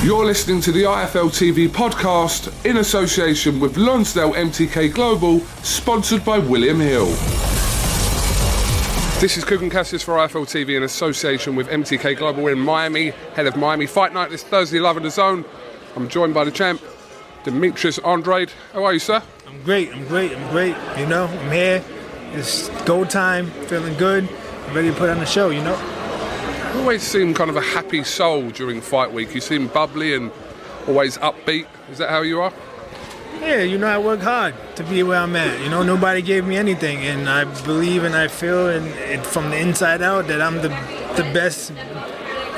You're listening to the IFL TV podcast in association with Lonsdale MTK Global, sponsored by William Hill. This is Kugan Cassius for IFL TV in association with MTK Global. We're in Miami, head of Miami Fight Night this Thursday, live in the zone. I'm joined by the champ, Demetrius Andrade. How are you, sir? I'm great, I'm great, I'm great. You know, I'm here. It's go time, feeling good, ready to put on the show, you know? You always seem kind of a happy soul during fight week. You seem bubbly and always upbeat. Is that how you are? Yeah, you know, I work hard to be where I'm at. You know, nobody gave me anything, and I believe and I feel, and, and from the inside out, that I'm the the best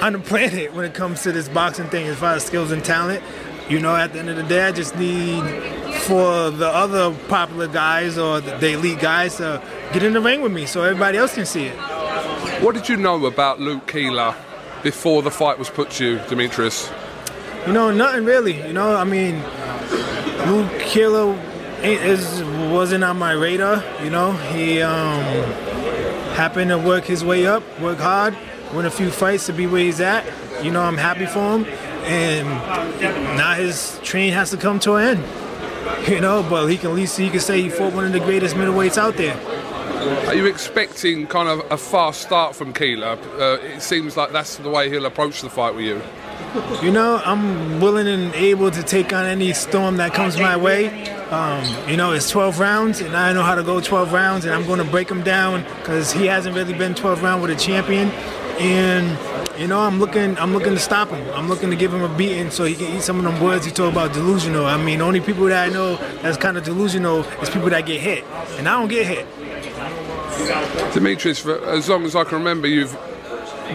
on the planet when it comes to this boxing thing, as far as skills and talent. You know, at the end of the day, I just need for the other popular guys or the elite guys to get in the ring with me so everybody else can see it. What did you know about Luke Keeler before the fight was put to you, Demetrius? You know, nothing really. You know, I mean, Luke Keeler is, wasn't on my radar. You know, he um, happened to work his way up, work hard, win a few fights to be where he's at. You know, I'm happy for him. And now his train has to come to an end. You know, but he can at least he can say he fought one of the greatest middleweights out there. Are you expecting kind of a fast start from Keeler? Uh, it seems like that's the way he'll approach the fight with you. You know, I'm willing and able to take on any storm that comes my way. Um, you know, it's 12 rounds, and I know how to go 12 rounds, and I'm going to break him down because he hasn't really been 12 round with a champion. And you know, I'm looking, I'm looking to stop him. I'm looking to give him a beating so he can eat some of them words he talked about delusional. I mean, the only people that I know that's kind of delusional is people that get hit, and I don't get hit. Demetrius, for as long as I can remember, you've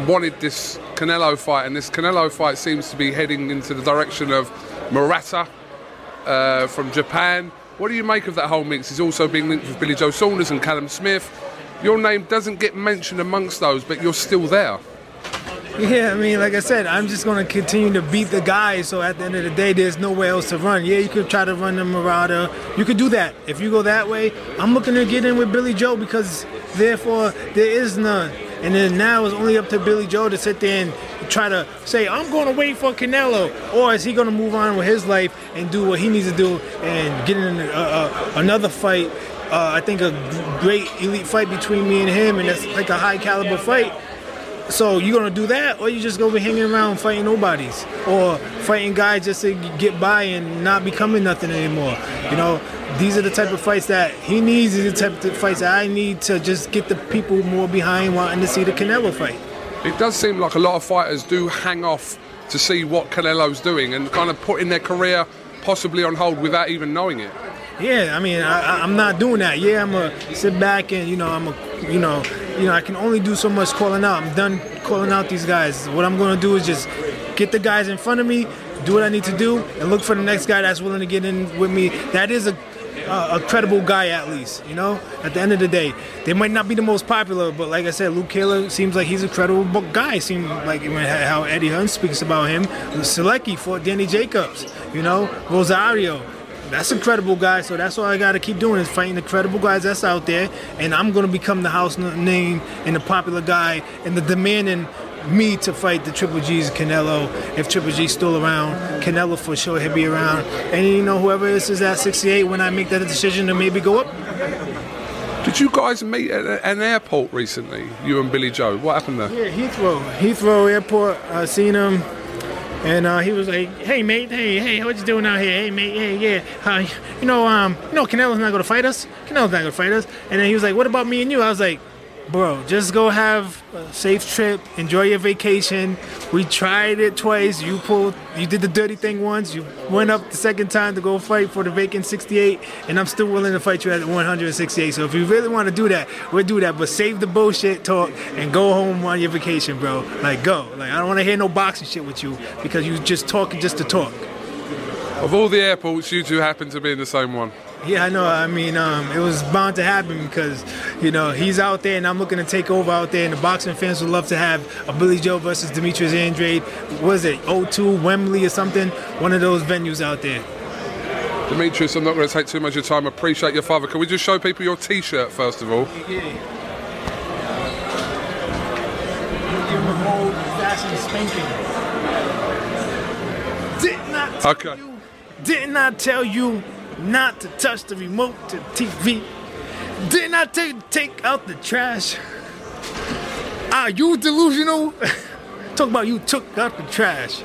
wanted this Canelo fight, and this Canelo fight seems to be heading into the direction of Murata uh, from Japan. What do you make of that whole mix? He's also being linked with Billy Joe Saunders and Callum Smith. Your name doesn't get mentioned amongst those, but you're still there. Yeah, I mean, like I said, I'm just going to continue to beat the guys. So at the end of the day, there's nowhere else to run. Yeah, you could try to run the Murata. You could do that. If you go that way, I'm looking to get in with Billy Joe because therefore there is none. And then now it's only up to Billy Joe to sit there and try to say, I'm going to wait for Canelo. Or is he going to move on with his life and do what he needs to do and get in a, a, another fight? Uh, I think a great elite fight between me and him, and it's like a high caliber fight. So you gonna do that, or you just gonna be hanging around fighting nobodies, or fighting guys just to get by and not becoming nothing anymore? You know, these are the type of fights that he needs. These are the type of fights that I need to just get the people more behind wanting to see the Canelo fight. It does seem like a lot of fighters do hang off to see what Canelo's doing and kind of putting their career possibly on hold without even knowing it. Yeah, I mean, I, am not doing that. Yeah, I'm gonna sit back and you know, I'm a, you know, you know, I can only do so much calling out. I'm done calling out these guys. What I'm gonna do is just get the guys in front of me, do what I need to do, and look for the next guy that's willing to get in with me. That is a a, a credible guy at least. You know, at the end of the day, they might not be the most popular, but like I said, Luke Taylor seems like he's a credible guy. Seems like how Eddie Hearn speaks about him. Sulecki fought Danny Jacobs. You know, Rosario. That's a credible guy, so that's all I got to keep doing is fighting the credible guys that's out there, and I'm gonna become the house name and the popular guy and the demanding me to fight the Triple G's Canelo. If Triple G's still around, Canelo for sure he'll be around. And you know whoever this is at 68 when I make that decision to maybe go up. Did you guys meet at an airport recently? You and Billy Joe. What happened there? Yeah, Heathrow, Heathrow Airport. I seen him, and uh, he was like, "Hey mate, hey hey, what you doing out here? Hey mate, hey yeah, uh, you know um, you know Canelo's not gonna fight us. Canelo's not gonna fight us." And then he was like, "What about me and you?" I was like. Bro, just go have a safe trip. Enjoy your vacation. We tried it twice. You pulled, you did the dirty thing once. You went up the second time to go fight for the vacant 68, and I'm still willing to fight you at 168. So if you really want to do that, we'll do that. But save the bullshit talk and go home on your vacation, bro. Like go. Like I don't want to hear no boxing shit with you because you just talking just to talk. Of all the airports, you two happen to be in the same one. Yeah, I know. I mean, um, it was bound to happen because, you know, he's out there and I'm looking to take over out there. And the boxing fans would love to have a Billy Joe versus Demetrius Andrade. Was it, O2, Wembley or something? One of those venues out there. Demetrius, I'm not going to take too much of your time. Appreciate your father. Can we just show people your T-shirt first of all? Yeah. Give him a old fashioned. Did not tell Okay. you, did not I tell you not to touch the remote to TV. Did not take take out the trash. Are you delusional? Talk about you took out the trash.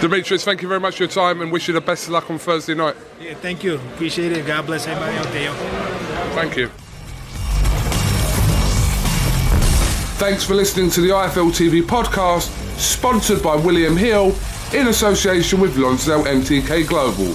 Demetrius, thank you very much for your time and wish you the best of luck on Thursday night. Yeah, thank you. Appreciate it. God bless everybody out there. Thank you. Thanks for listening to the IFL TV podcast, sponsored by William Hill in association with Lonsdale MTK Global.